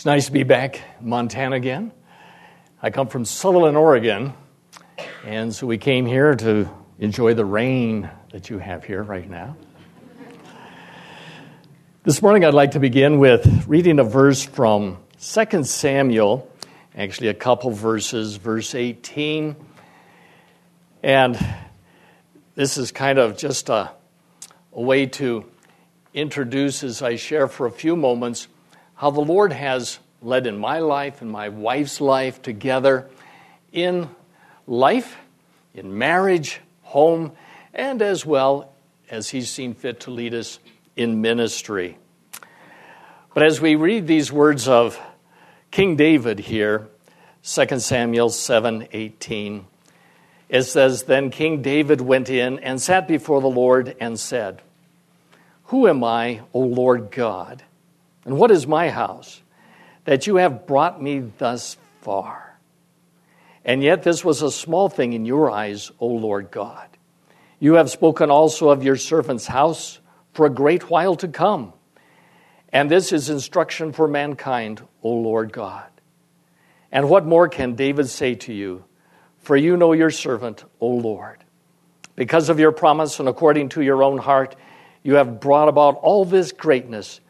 It's nice to be back in Montana again. I come from Sutherlin, Oregon, and so we came here to enjoy the rain that you have here right now. This morning, I'd like to begin with reading a verse from 2 Samuel, actually, a couple verses, verse 18. And this is kind of just a, a way to introduce, as I share for a few moments, how the Lord has led in my life and my wife's life together in life, in marriage, home, and as well as He's seen fit to lead us in ministry. But as we read these words of King David here, 2 Samuel 7 18, it says, Then King David went in and sat before the Lord and said, Who am I, O Lord God? And what is my house? That you have brought me thus far. And yet this was a small thing in your eyes, O Lord God. You have spoken also of your servant's house for a great while to come. And this is instruction for mankind, O Lord God. And what more can David say to you? For you know your servant, O Lord. Because of your promise and according to your own heart, you have brought about all this greatness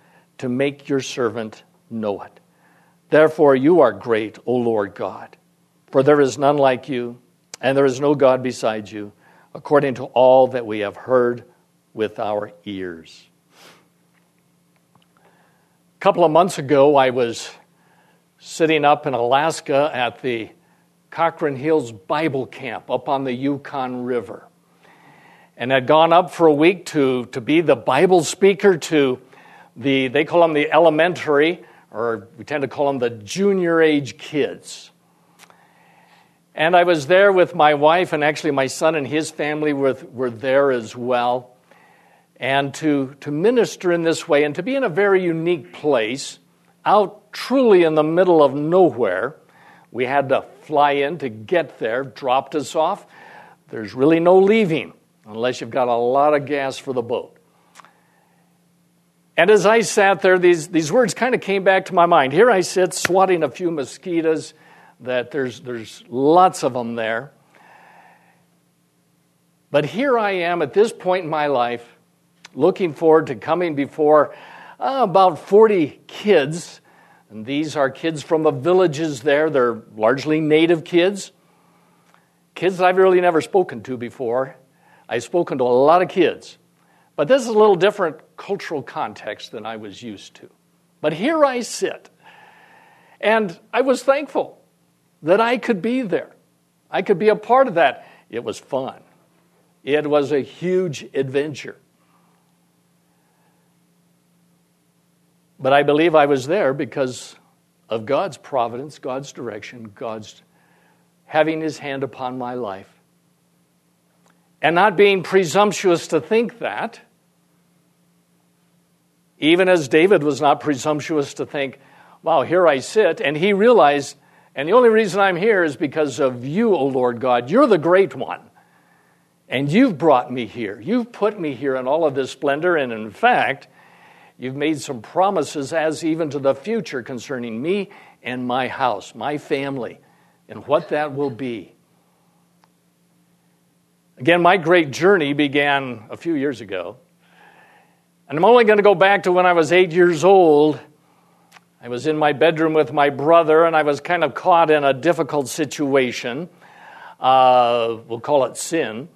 to make your servant know it. Therefore, you are great, O Lord God, for there is none like you, and there is no God beside you, according to all that we have heard with our ears. A couple of months ago, I was sitting up in Alaska at the Cochrane Hills Bible Camp up on the Yukon River. And had gone up for a week to, to be the Bible speaker to the, they call them the elementary, or we tend to call them the junior age kids. And I was there with my wife, and actually my son and his family were, were there as well. And to, to minister in this way and to be in a very unique place, out truly in the middle of nowhere. We had to fly in to get there, dropped us off. There's really no leaving unless you've got a lot of gas for the boat. And as I sat there, these, these words kind of came back to my mind. Here I sit swatting a few mosquitoes, that there's, there's lots of them there. But here I am at this point in my life, looking forward to coming before uh, about 40 kids. And these are kids from the villages there. They're largely native kids, kids I've really never spoken to before. I've spoken to a lot of kids. But this is a little different cultural context than I was used to. But here I sit, and I was thankful that I could be there. I could be a part of that. It was fun, it was a huge adventure. But I believe I was there because of God's providence, God's direction, God's having his hand upon my life. And not being presumptuous to think that, even as David was not presumptuous to think, wow, here I sit. And he realized, and the only reason I'm here is because of you, O Lord God. You're the great one. And you've brought me here. You've put me here in all of this splendor. And in fact, you've made some promises as even to the future concerning me and my house, my family, and what that will be. Again, my great journey began a few years ago. And I'm only going to go back to when I was eight years old. I was in my bedroom with my brother, and I was kind of caught in a difficult situation. Uh, we'll call it sin.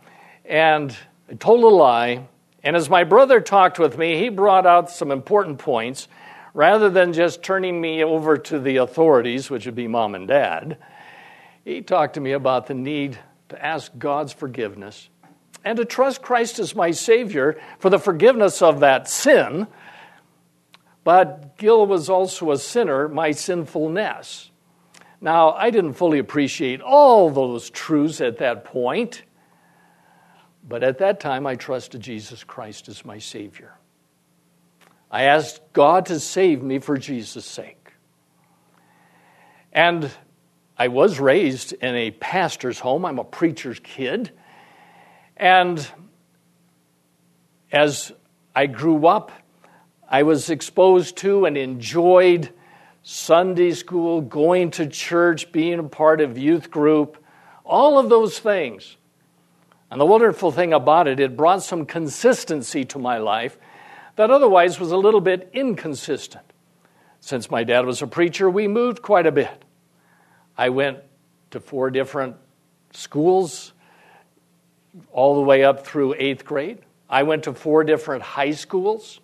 And I told a lie. And as my brother talked with me, he brought out some important points. Rather than just turning me over to the authorities, which would be mom and dad, he talked to me about the need to ask God's forgiveness and to trust Christ as my Savior for the forgiveness of that sin. But Gil was also a sinner, my sinfulness. Now, I didn't fully appreciate all those truths at that point, but at that time I trusted Jesus Christ as my Savior. I asked God to save me for Jesus' sake. And I was raised in a pastor's home. I'm a preacher's kid. And as I grew up, I was exposed to and enjoyed Sunday school, going to church, being a part of youth group, all of those things. And the wonderful thing about it, it brought some consistency to my life that otherwise was a little bit inconsistent. Since my dad was a preacher, we moved quite a bit. I went to four different schools all the way up through eighth grade. I went to four different high schools.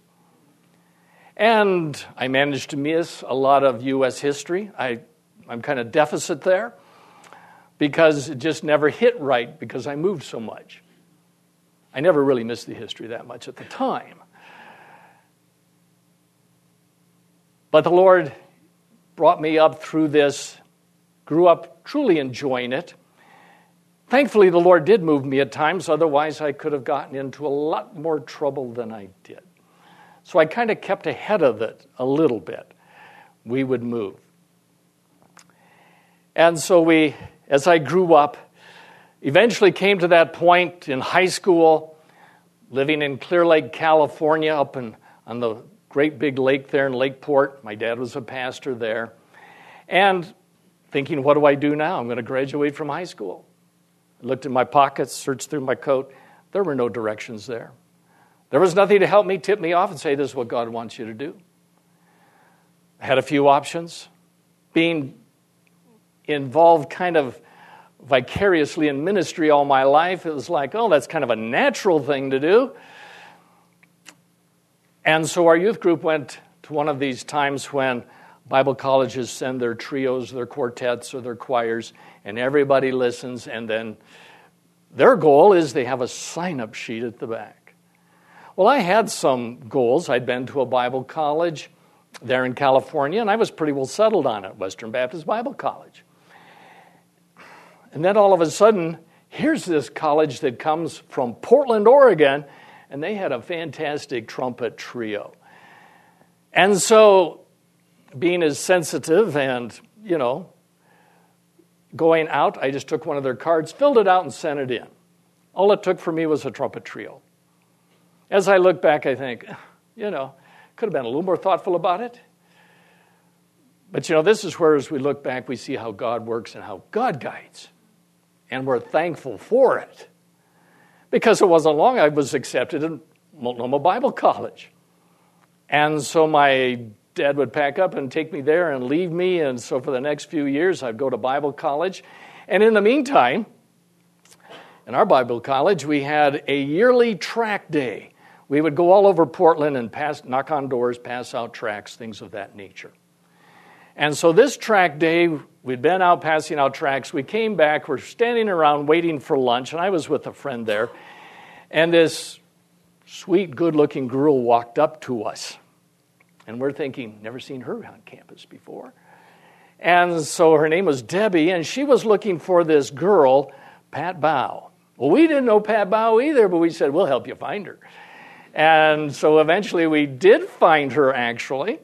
And I managed to miss a lot of U.S. history. I, I'm kind of deficit there because it just never hit right because I moved so much. I never really missed the history that much at the time. But the Lord brought me up through this, grew up truly enjoying it. Thankfully, the Lord did move me at times, otherwise, I could have gotten into a lot more trouble than I did. So I kind of kept ahead of it a little bit. We would move. And so we as I grew up, eventually came to that point in high school, living in Clear Lake, California, up in, on the great big lake there in Lakeport. My dad was a pastor there. And thinking, what do I do now? I'm going to graduate from high school. I looked in my pockets, searched through my coat. There were no directions there. There was nothing to help me tip me off and say, this is what God wants you to do. I had a few options. Being involved kind of vicariously in ministry all my life. It was like, oh, that's kind of a natural thing to do. And so our youth group went to one of these times when Bible colleges send their trios, their quartets, or their choirs, and everybody listens, and then their goal is they have a sign up sheet at the back. Well, I had some goals. I'd been to a Bible college there in California, and I was pretty well settled on it Western Baptist Bible College. And then all of a sudden, here's this college that comes from Portland, Oregon, and they had a fantastic trumpet trio. And so, being as sensitive and, you know, going out, I just took one of their cards, filled it out, and sent it in. All it took for me was a trumpet trio. As I look back, I think, you know, could have been a little more thoughtful about it. But you know, this is where, as we look back, we see how God works and how God guides and we're thankful for it. Because it wasn't long I was accepted in Multnomah Bible College. And so my dad would pack up and take me there and leave me. And so for the next few years, I'd go to Bible college. And in the meantime, in our Bible college, we had a yearly track day. We would go all over Portland and pass, knock on doors, pass out tracts, things of that nature. And so this track day, we'd been out passing out tracts. We came back, we're standing around waiting for lunch, and I was with a friend there. And this sweet, good looking girl walked up to us. And we're thinking, never seen her on campus before. And so her name was Debbie, and she was looking for this girl, Pat Bow. Well, we didn't know Pat Bow either, but we said, we'll help you find her. And so eventually we did find her, actually.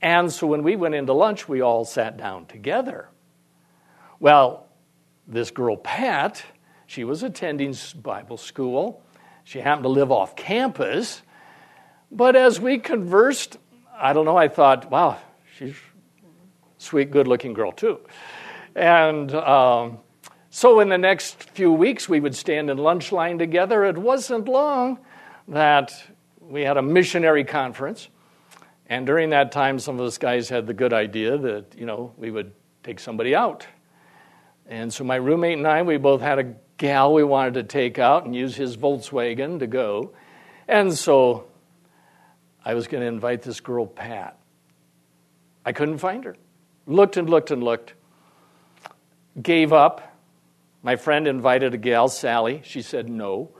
And so when we went into lunch, we all sat down together. Well, this girl, Pat, she was attending Bible school. She happened to live off campus. But as we conversed, I don't know, I thought, wow, she's sweet, good looking girl, too. And um, so in the next few weeks, we would stand in lunch line together. It wasn't long that we had a missionary conference. And during that time, some of us guys had the good idea that, you know, we would take somebody out. And so my roommate and I, we both had a gal we wanted to take out and use his Volkswagen to go. And so I was going to invite this girl, Pat. I couldn't find her. Looked and looked and looked. Gave up. My friend invited a gal, Sally. She said no.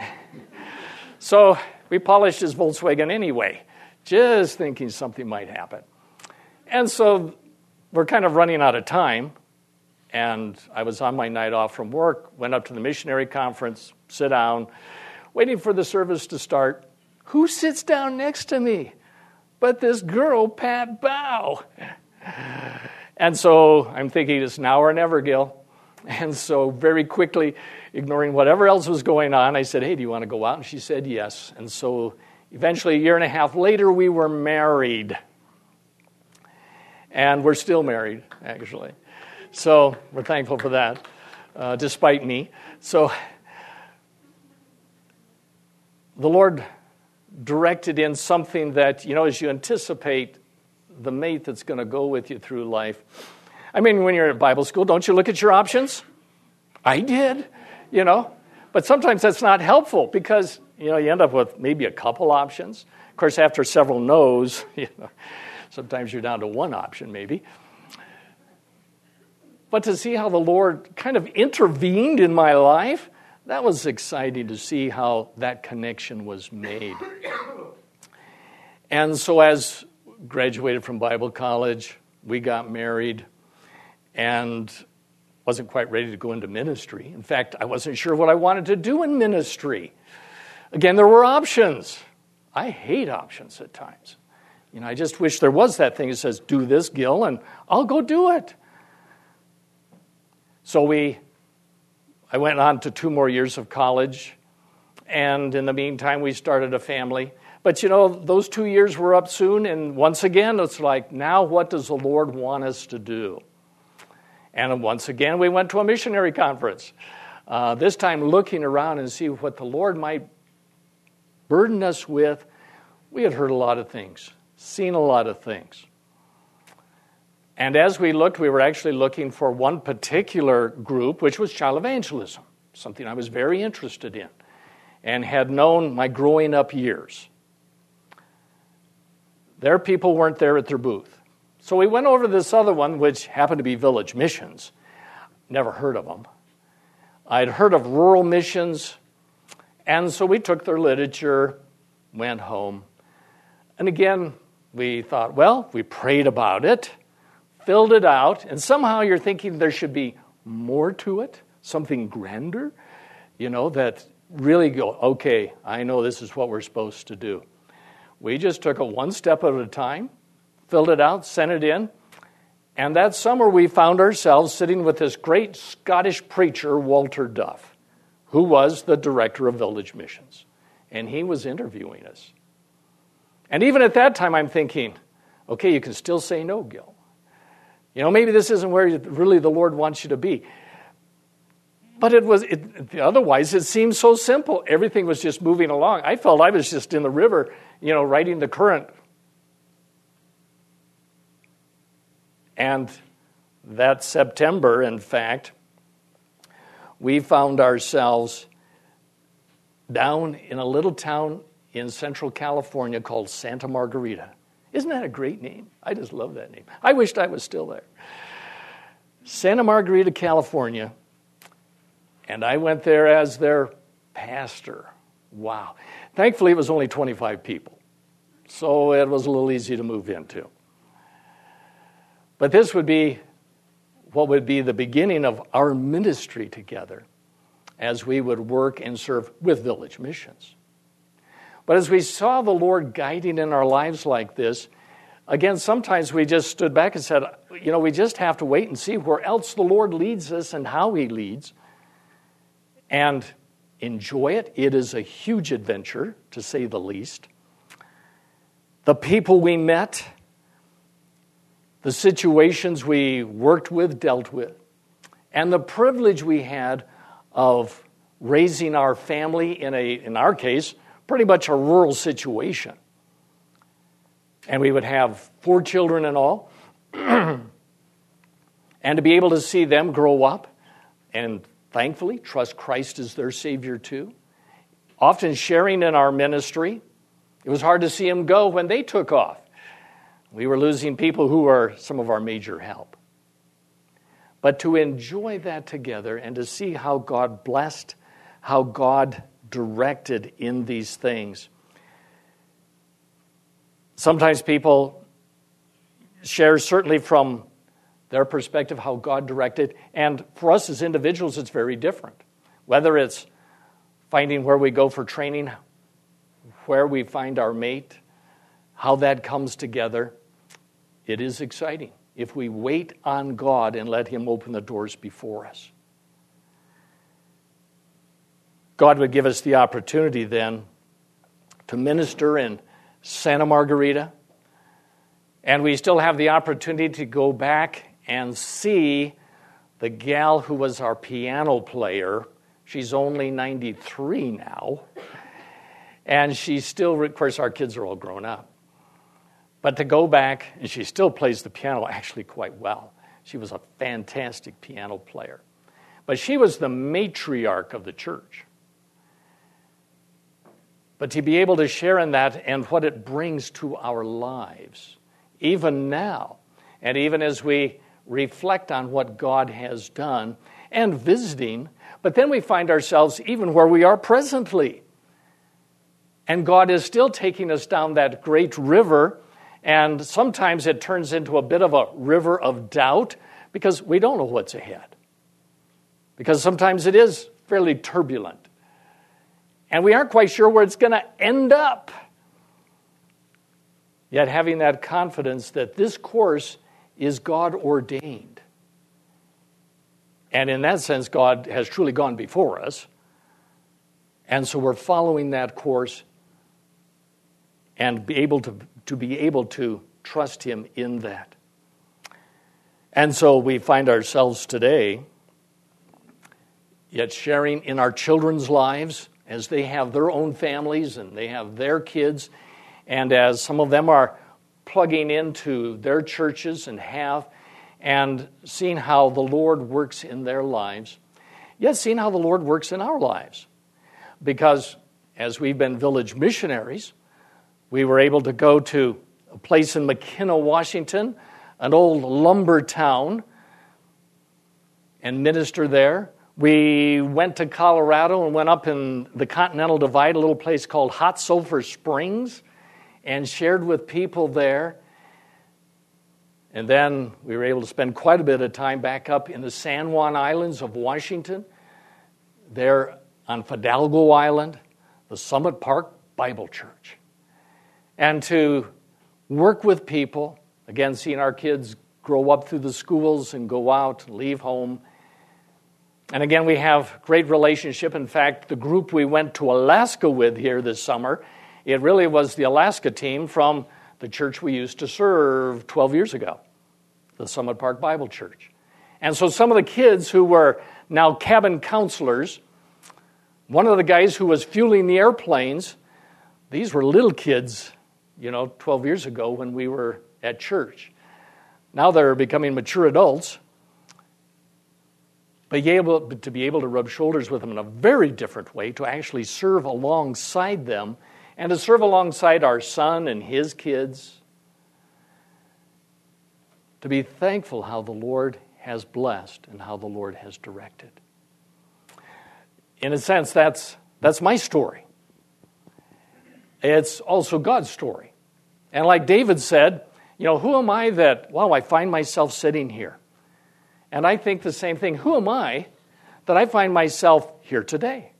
so we polished his Volkswagen anyway just thinking something might happen. And so we're kind of running out of time. And I was on my night off from work, went up to the missionary conference, sit down, waiting for the service to start. Who sits down next to me? But this girl, Pat Bow. And so I'm thinking it's now or never, Gil. And so very quickly, ignoring whatever else was going on, I said, Hey, do you want to go out? And she said yes. And so Eventually, a year and a half later, we were married. and we're still married, actually. So we're thankful for that, uh, despite me. So the Lord directed in something that, you know, as you anticipate the mate that's going to go with you through life. I mean, when you're at Bible school, don't you look at your options? I did, you know. But sometimes that's not helpful because, you know, you end up with maybe a couple options. Of course, after several no's, you know, sometimes you're down to one option maybe. But to see how the Lord kind of intervened in my life, that was exciting to see how that connection was made. And so, as graduated from Bible college, we got married, and wasn't quite ready to go into ministry. In fact, I wasn't sure what I wanted to do in ministry. Again, there were options. I hate options at times. You know, I just wish there was that thing that says, do this, Gil, and I'll go do it. So we, I went on to two more years of college, and in the meantime, we started a family. But you know, those two years were up soon, and once again, it's like, now what does the Lord want us to do? And once again, we went to a missionary conference. Uh, this time, looking around and see what the Lord might burden us with. We had heard a lot of things, seen a lot of things. And as we looked, we were actually looking for one particular group, which was child evangelism, something I was very interested in and had known my growing up years. Their people weren't there at their booth. So we went over to this other one, which happened to be Village Missions. Never heard of them. I'd heard of rural missions, and so we took their literature, went home. And again, we thought, well, we prayed about it, filled it out, and somehow you're thinking there should be more to it, something grander, you know, that really go, okay, I know this is what we're supposed to do. We just took it one step at a time filled it out, sent it in. And that summer, we found ourselves sitting with this great Scottish preacher, Walter Duff, who was the director of village missions. And he was interviewing us. And even at that time, I'm thinking, okay, you can still say no, Gil. You know, maybe this isn't where really the Lord wants you to be. But it was it, otherwise. It seemed so simple. Everything was just moving along. I felt I was just in the river, you know, riding the current And that September, in fact, we found ourselves down in a little town in central California called Santa Margarita. Isn't that a great name? I just love that name. I wished I was still there. Santa Margarita, California. And I went there as their pastor. Wow. Thankfully, it was only 25 people. So it was a little easy to move into. But this would be what would be the beginning of our ministry together as we would work and serve with village missions. But as we saw the Lord guiding in our lives like this, again, sometimes we just stood back and said, you know, we just have to wait and see where else the Lord leads us and how He leads and enjoy it. It is a huge adventure, to say the least. The people we met, the situations we worked with, dealt with, and the privilege we had of raising our family in a, in our case, pretty much a rural situation. And we would have four children in all. and to be able to see them grow up and thankfully trust Christ as their Savior too. Often sharing in our ministry. It was hard to see them go when they took off. We were losing people who are some of our major help. But to enjoy that together and to see how God blessed, how God directed in these things. Sometimes people share, certainly from their perspective, how God directed. And for us as individuals, it's very different. Whether it's finding where we go for training, where we find our mate, how that comes together. It is exciting if we wait on God and let Him open the doors before us. God would give us the opportunity then to minister in Santa Margarita And we still have the opportunity to go back and see the gal who was our piano player. She's only 93 now. And she still, of course, our kids are all grown up. But to go back, and she still plays the piano actually quite well. She was a fantastic piano player. But she was the matriarch of the church. But to be able to share in that and what it brings to our lives, even now, and even as we reflect on what God has done and visiting, but then we find ourselves even where we are presently. And God is still taking us down that great river, and sometimes it turns into a bit of a river of doubt because we don't know what's ahead. Because sometimes it is fairly turbulent. And we aren't quite sure where it's going to end up. Yet having that confidence that this course is God ordained. And in that sense, God has truly gone before us. And so we're following that course and be able to, to be able to trust Him in that. And so we find ourselves today yet sharing in our children's lives as they have their own families and they have their kids, and as some of them are plugging into their churches and have, and seeing how the Lord works in their lives, yet seeing how the Lord works in our lives. Because as we've been village missionaries, we were able to go to a place in McKenna, Washington, an old lumber town, and minister there. We went to Colorado and went up in the Continental Divide, a little place called Hot Sulphur Springs, and shared with people there. And then we were able to spend quite a bit of time back up in the San Juan Islands of Washington, there on Fidalgo Island, the Summit Park Bible Church. And to work with people, again, seeing our kids grow up through the schools and go out leave home and again, we have great relationship. In fact, the group we went to Alaska with here this summer, it really was the Alaska team from the church we used to serve 12 years ago, the Summit Park Bible Church. And so some of the kids who were now cabin counselors, one of the guys who was fueling the airplanes, these were little kids, you know, 12 years ago when we were at church. Now they're becoming mature adults to be able to rub shoulders with them in a very different way, to actually serve alongside them, and to serve alongside our son and his kids. To be thankful how the Lord has blessed and how the Lord has directed. In a sense, that's, that's my story. It's also God's story. And like David said, you know, who am I that, wow, I find myself sitting here? And I think the same thing. Who am I that I find myself here today?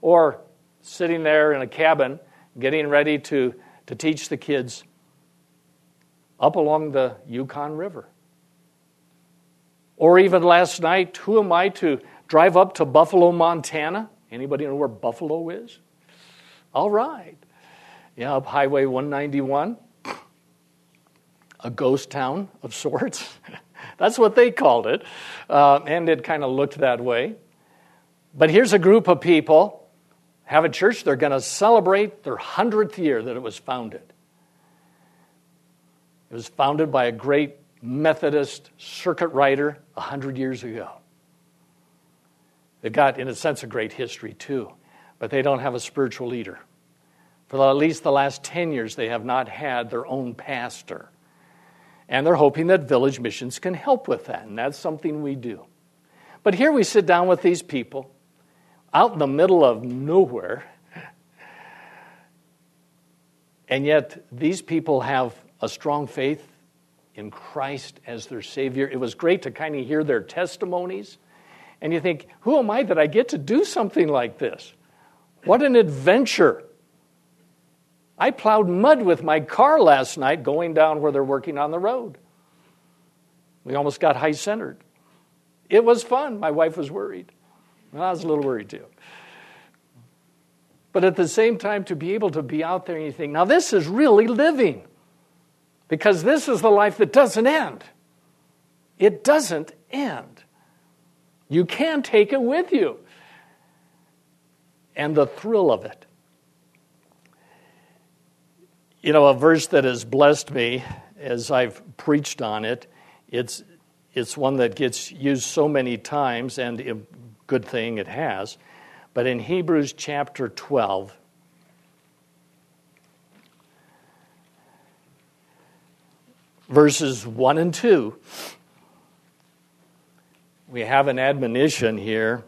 Or sitting there in a cabin getting ready to, to teach the kids up along the Yukon River. Or even last night, who am I to drive up to Buffalo, Montana? Anybody know where Buffalo is? All right. Yeah, up Highway 191, a ghost town of sorts. That's what they called it. Uh, and it kind of looked that way. But here's a group of people have a church. They're going to celebrate their 100th year that it was founded. It was founded by a great Methodist circuit rider 100 years ago. They've got, in a sense, a great history too, but they don't have a spiritual leader. For at least the last 10 years, they have not had their own pastor. And they're hoping that village missions can help with that, and that's something we do. But here we sit down with these people out in the middle of nowhere, and yet these people have a strong faith in Christ as their Savior. It was great to kind of hear their testimonies. And you think, who am I that I get to do something like this? What an adventure! I plowed mud with my car last night going down where they're working on the road. We almost got high centered. It was fun. My wife was worried. I was a little worried too. But at the same time, to be able to be out there and you think, now this is really living. Because this is the life that doesn't end. It doesn't end. You can take it with you. And the thrill of it. You know, a verse that has blessed me as I've preached on it, it's, it's one that gets used so many times, and a good thing it has. But in Hebrews chapter 12, verses 1 and 2, we have an admonition here,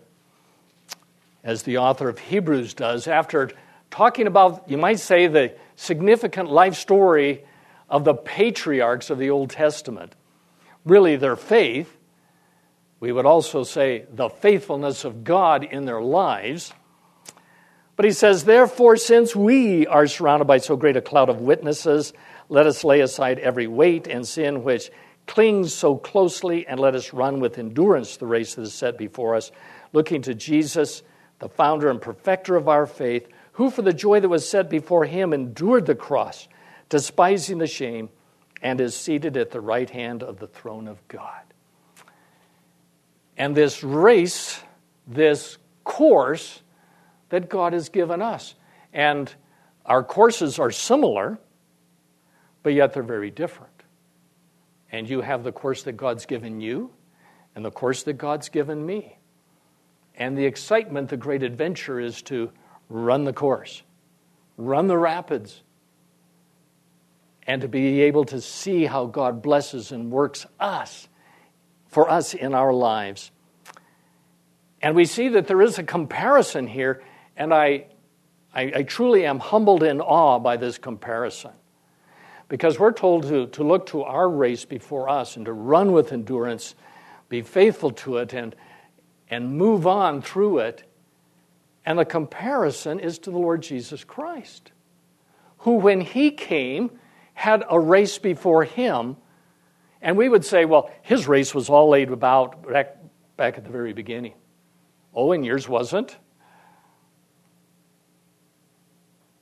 as the author of Hebrews does, after talking about, you might say, the significant life story of the patriarchs of the Old Testament. Really, their faith. We would also say the faithfulness of God in their lives. But he says, Therefore, since we are surrounded by so great a cloud of witnesses, let us lay aside every weight and sin which clings so closely, and let us run with endurance the race that is set before us, looking to Jesus, the founder and perfecter of our faith, who for the joy that was set before him endured the cross, despising the shame, and is seated at the right hand of the throne of God. And this race, this course that God has given us. And our courses are similar, but yet they're very different. And you have the course that God's given you and the course that God's given me. And the excitement, the great adventure is to run the course, run the rapids, and to be able to see how God blesses and works us for us in our lives. And we see that there is a comparison here, and I, I, I truly am humbled in awe by this comparison. Because we're told to, to look to our race before us and to run with endurance, be faithful to it, and, and move on through it and the comparison is to the Lord Jesus Christ, who, when he came, had a race before him. And we would say, well, his race was all laid about back, back at the very beginning. Oh, and yours wasn't.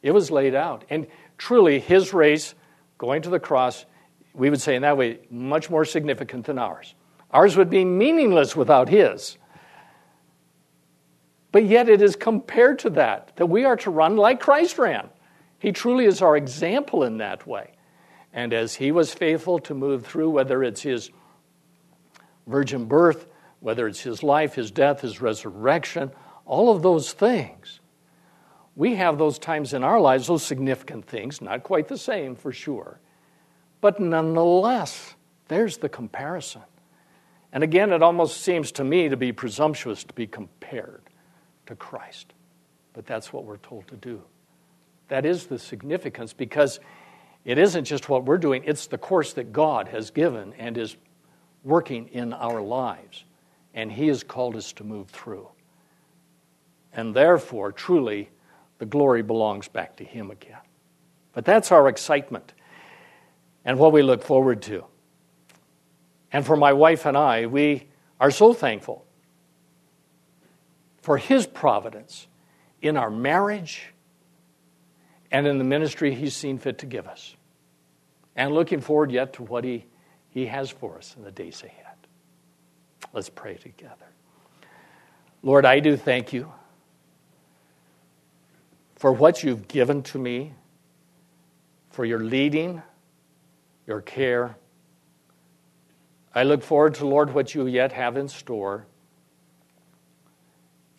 It was laid out. And truly, his race going to the cross, we would say in that way, much more significant than ours. Ours would be meaningless without his. But yet it is compared to that, that we are to run like Christ ran. He truly is our example in that way. And as he was faithful to move through, whether it's his virgin birth, whether it's his life, his death, his resurrection, all of those things, we have those times in our lives, those significant things, not quite the same for sure, but nonetheless, there's the comparison. And again, it almost seems to me to be presumptuous to be compared to Christ. But that's what we're told to do. That is the significance because it isn't just what we're doing, it's the course that God has given and is working in our lives. And He has called us to move through. And therefore, truly, the glory belongs back to Him again. But that's our excitement and what we look forward to. And for my wife and I, we are so thankful for His providence in our marriage and in the ministry He's seen fit to give us. And looking forward yet to what He, he has for us in the days ahead. Let's pray together. Lord, I do thank you for what you've given to me, for your leading, your care. I look forward to, Lord, what you yet have in store.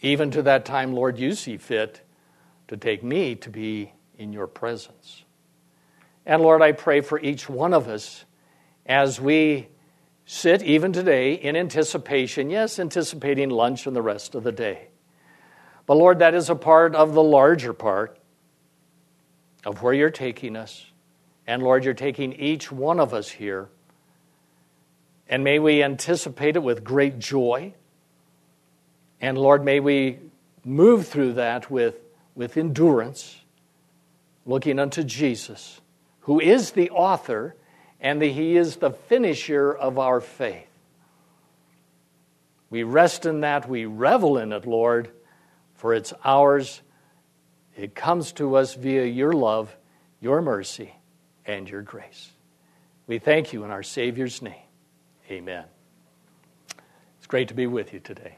Even to that time, Lord, you see fit to take me to be in your presence. And Lord, I pray for each one of us as we sit even today in anticipation, yes, anticipating lunch and the rest of the day. But Lord, that is a part of the larger part of where you're taking us. And Lord, you're taking each one of us here. And may we anticipate it with great joy and Lord, may we move through that with, with endurance, looking unto Jesus, who is the author and the, he is the finisher of our faith. We rest in that, we revel in it, Lord, for it's ours. It comes to us via your love, your mercy, and your grace. We thank you in our Savior's name. Amen. It's great to be with you today.